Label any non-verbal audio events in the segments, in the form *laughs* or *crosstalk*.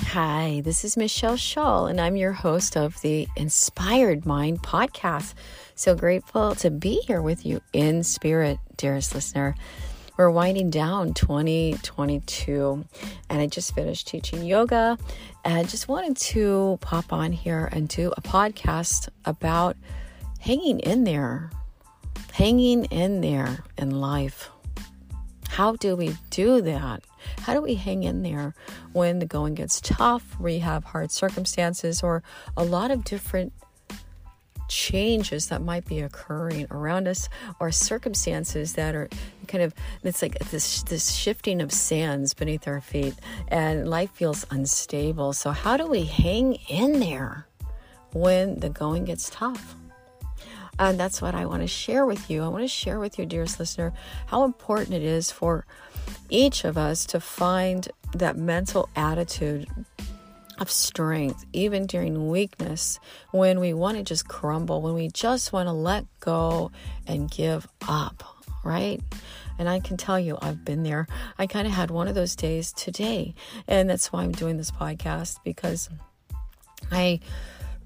Hi, this is Machel Shull, and I'm your host of the Inspired Mind podcast. So grateful to be here with you in spirit, dearest listener. We're winding down 2022, and I just finished teaching yoga, and just wanted to pop on here and do a podcast about hanging in there, hanging in there in life. How do we do that? How do we hang in there when the going gets tough, we have hard circumstances, or a lot of different changes that might be occurring around us, or circumstances that are kind of it's like this this shifting of sands beneath our feet, and life feels unstable. So how do we hang in there when the going gets tough? And that's what I want to share with you. I want to share with you, dearest listener, how important it is for each of us to find that mental attitude of strength, even during weakness, when we want to just crumble, when we just want to let go and give up, right? And I can tell you, I've been there. I kind of had one of those days today. And that's why I'm doing this podcast because I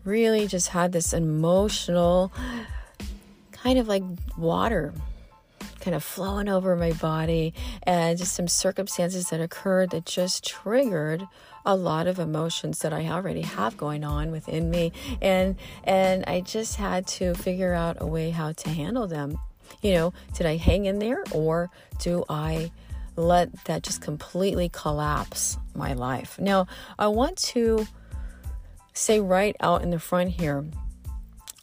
really just had this emotional kind of like water kind of flowing over my body and just some circumstances that occurred that just triggered a lot of emotions that I already have going on within me and and I just had to figure out a way how to handle them. You know, did I hang in there or do I let that just completely collapse my life? Now, I want to say right out in the front here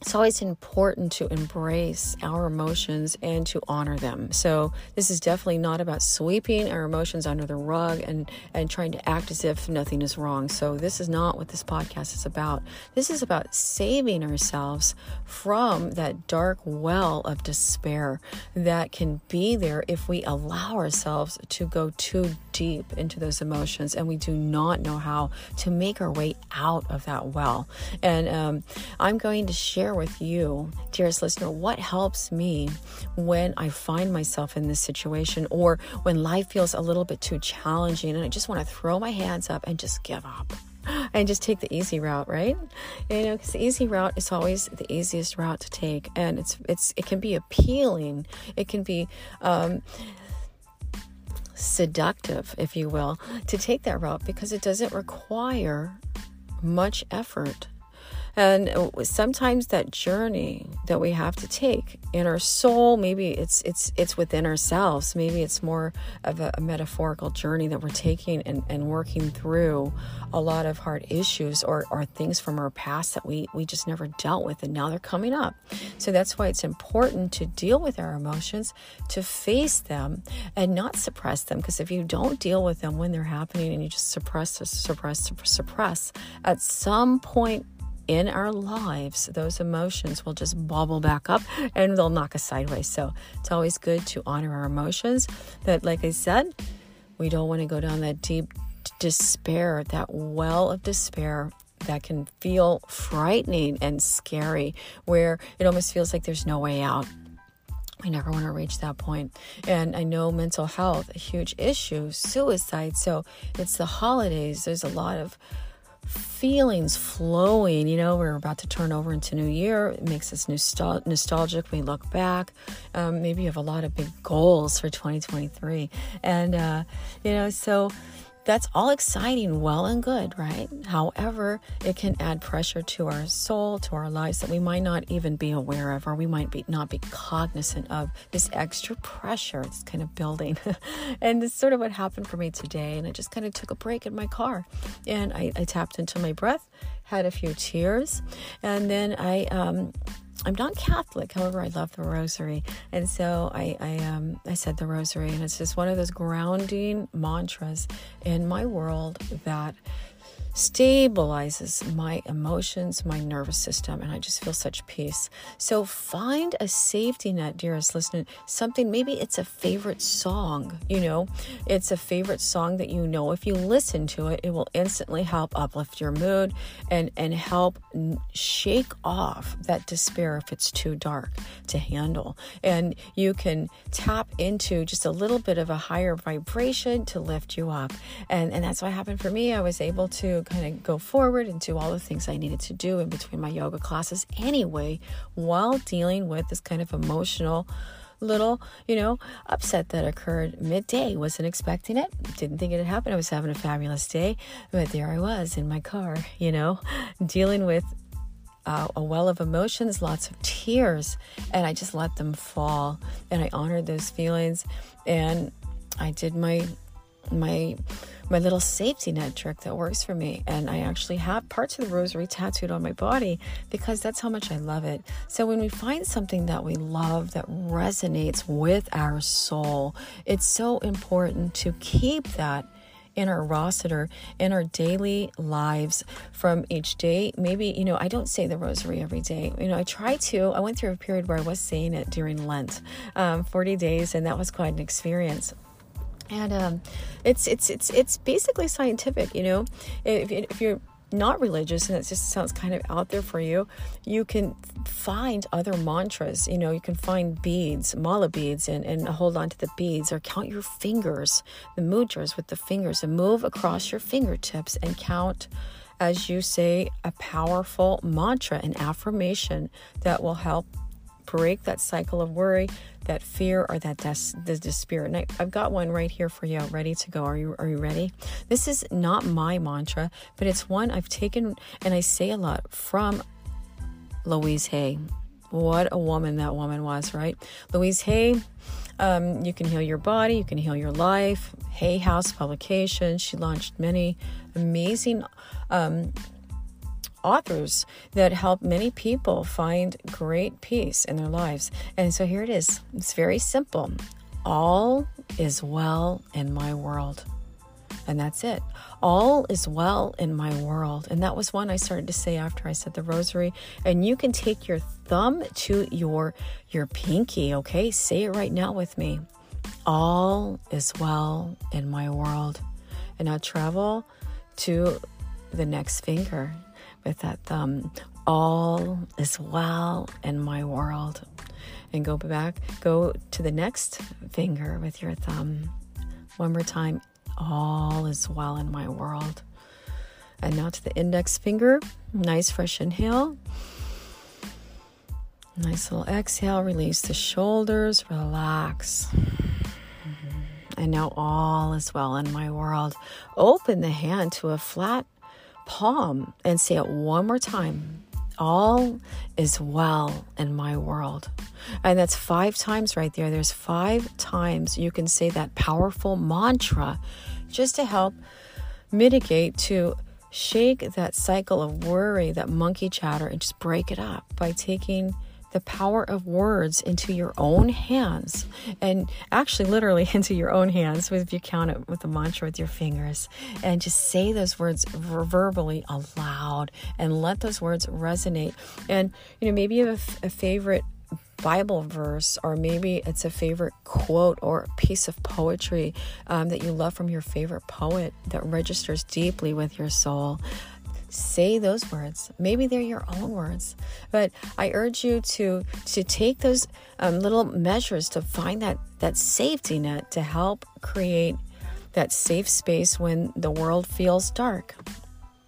it's always important to embrace our emotions and to honor them. So this is definitely not about sweeping our emotions under the rug and and trying to act as if nothing is wrong. So this is not what this podcast is about. This is about saving ourselves from that dark well of despair that can be there if we allow ourselves to go too deep into those emotions and we do not know how to make our way out of that well. And um, I'm going to share share with you, dearest listener, what helps me when I find myself in this situation or when life feels a little bit too challenging and I just want to throw my hands up and just give up *gasps* and just take the easy route, right? You know, because the easy route is always the easiest route to take, and it's it's it can be appealing, it can be um, seductive, if you will, to take that route because it doesn't require much effort. And sometimes that journey that we have to take in our soul, maybe it's it's it's within ourselves. Maybe it's more of a, a metaphorical journey that we're taking and, and working through a lot of hard issues or, or things from our past that we, we just never dealt with and now they're coming up. So that's why it's important to deal with our emotions, to face them and not suppress them. Because if you don't deal with them when they're happening and you just suppress, suppress, suppress, at some point in our lives, those emotions will just bubble back up and they'll knock us sideways. So it's always good to honor our emotions. But like I said, we don't want to go down that deep despair, that well of despair that can feel frightening and scary, where it almost feels like there's no way out. We never want to reach that point. And I know mental health, a huge issue, suicide. So it's the holidays. There's a lot of feelings flowing. You know, we're about to turn over into New Year. It makes us nostal- nostalgic. We look back. Um, maybe you have a lot of big goals for 2023. And, uh, you know, so that's all exciting, well and good, right? However, it can add pressure to our soul, to our lives that we might not even be aware of, or we might be not be cognizant of this extra pressure it's kind of building. *laughs* and it's sort of what happened for me today. And I just kind of took a break in my car and I, I tapped into my breath, had a few tears, and then I um, I'm not Catholic, however, I love the Rosary, and so I I, um, I said the Rosary, and it's just one of those grounding mantras in my world that stabilizes my emotions, my nervous system, and I just feel such peace. So find a safety net, dearest listener, something, maybe it's a favorite song, you know, it's a favorite song that you know. If you listen to it, it will instantly help uplift your mood and, and help shake off that despair if it's too dark to handle. And you can tap into just a little bit of a higher vibration to lift you up. And, and that's what happened for me. I was able to kind of go forward and do all the things I needed to do in between my yoga classes anyway, while dealing with this kind of emotional little, you know, upset that occurred midday. Wasn't expecting it. Didn't think it'd happen. I was having a fabulous day, but there I was in my car, you know, dealing with uh, a well of emotions, lots of tears, and I just let them fall. And I honored those feelings, and I did my my my little safety net trick that works for me. And I actually have parts of the rosary tattooed on my body because that's how much I love it. So when we find something that we love that resonates with our soul, it's so important to keep that in our roster, in our daily lives from each day. Maybe, you know, I don't say the rosary every day. You know, I try to. I went through a period where I was saying it during Lent, um, 40 days, and that was quite an experience and um, it's it's it's it's basically scientific. You know, if if you're not religious and it just sounds kind of out there for you, you can find other mantras. You know, you can find beads, mala beads, and, and hold on to the beads or count your fingers, the mudras with the fingers, and move across your fingertips and count as you say a powerful mantra, an affirmation that will help break that cycle of worry, that fear, or that des- the despair. And I, have got one right here for you, ready to go. Are you are you ready? This is not my mantra, but it's one I've taken and I say a lot from Louise Hay. What a woman that woman was, right? Louise Hay. Um, you can heal your body, you can heal your life. Hay House Publications. She launched many amazing um, authors that help many people find great peace in their lives. And so here it is it's very simple. All is well in my world. And that's it. All is well in my world. And that was one I started to say after I said the rosary. And you can take your thumb to your your pinky, okay? Say it right now with me. All is well in my world. And now travel to the next finger with that thumb. All is well in my world. And go back, go to the next finger with your thumb. One more time. All is well in my world. And now to the index finger. Nice fresh inhale. Nice little exhale. Release the shoulders. Relax. Mm-hmm. And now all is well in my world. Open the hand to a flat palm and say it one more time. All is well in my world. And that's five times right there. There's five times you can say that powerful mantra just to help mitigate, to shake that cycle of worry, that monkey chatter, and just break it up by taking the power of words into your own hands. And actually literally *laughs* into your own hands if you count it with the mantra with your fingers. And just say those words verbally aloud and let those words resonate. And you know maybe you have a, a favorite Bible verse, or maybe it's a favorite quote or piece of poetry um, that you love from your favorite poet that registers deeply with your soul say those words. Maybe they're your own words. But i urge you to to take those um, little measures to find that that safety net to help create that safe space when the world feels dark.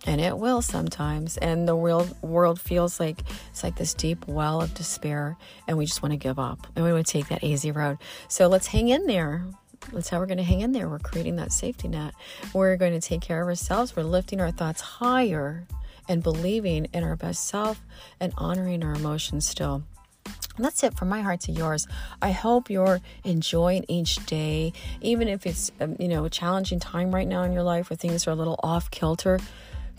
And it will sometimes. And the world world feels like it's like this deep well of despair. And we just want to give up. And we want to take that easy road. So let's hang in there That's how we're going to hang in there. We're creating that safety net. We're going to take care of ourselves. We're lifting our thoughts higher and believing in our best self and honoring our emotions still. And that's it from my heart to yours. I hope you're enjoying each day, even if it's um, you know a challenging time right now in your life where things are a little off kilter.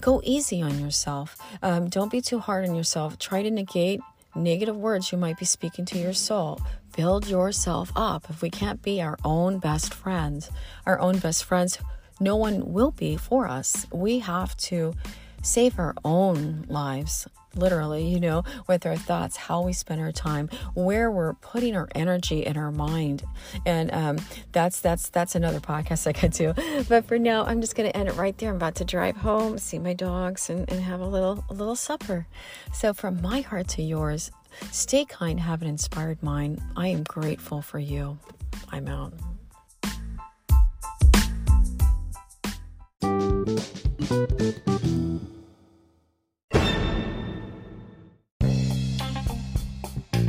Go easy on yourself. Um, don't be too hard on yourself. Try to negate negative words you might be speaking to your soul. Build yourself up. If we can't be our own best friends, our own best friends, no one will be for us. We have to save our own lives literally, you know, with our thoughts, how we spend our time, where we're putting our energy in our mind. And um, that's that's that's another podcast I could do. But for now, I'm just gonna end it right there. I'm about to drive home, see my dogs, and, and have a little a little supper. So from my heart to yours, stay kind, have an inspired mind. I am grateful for you. I'm out.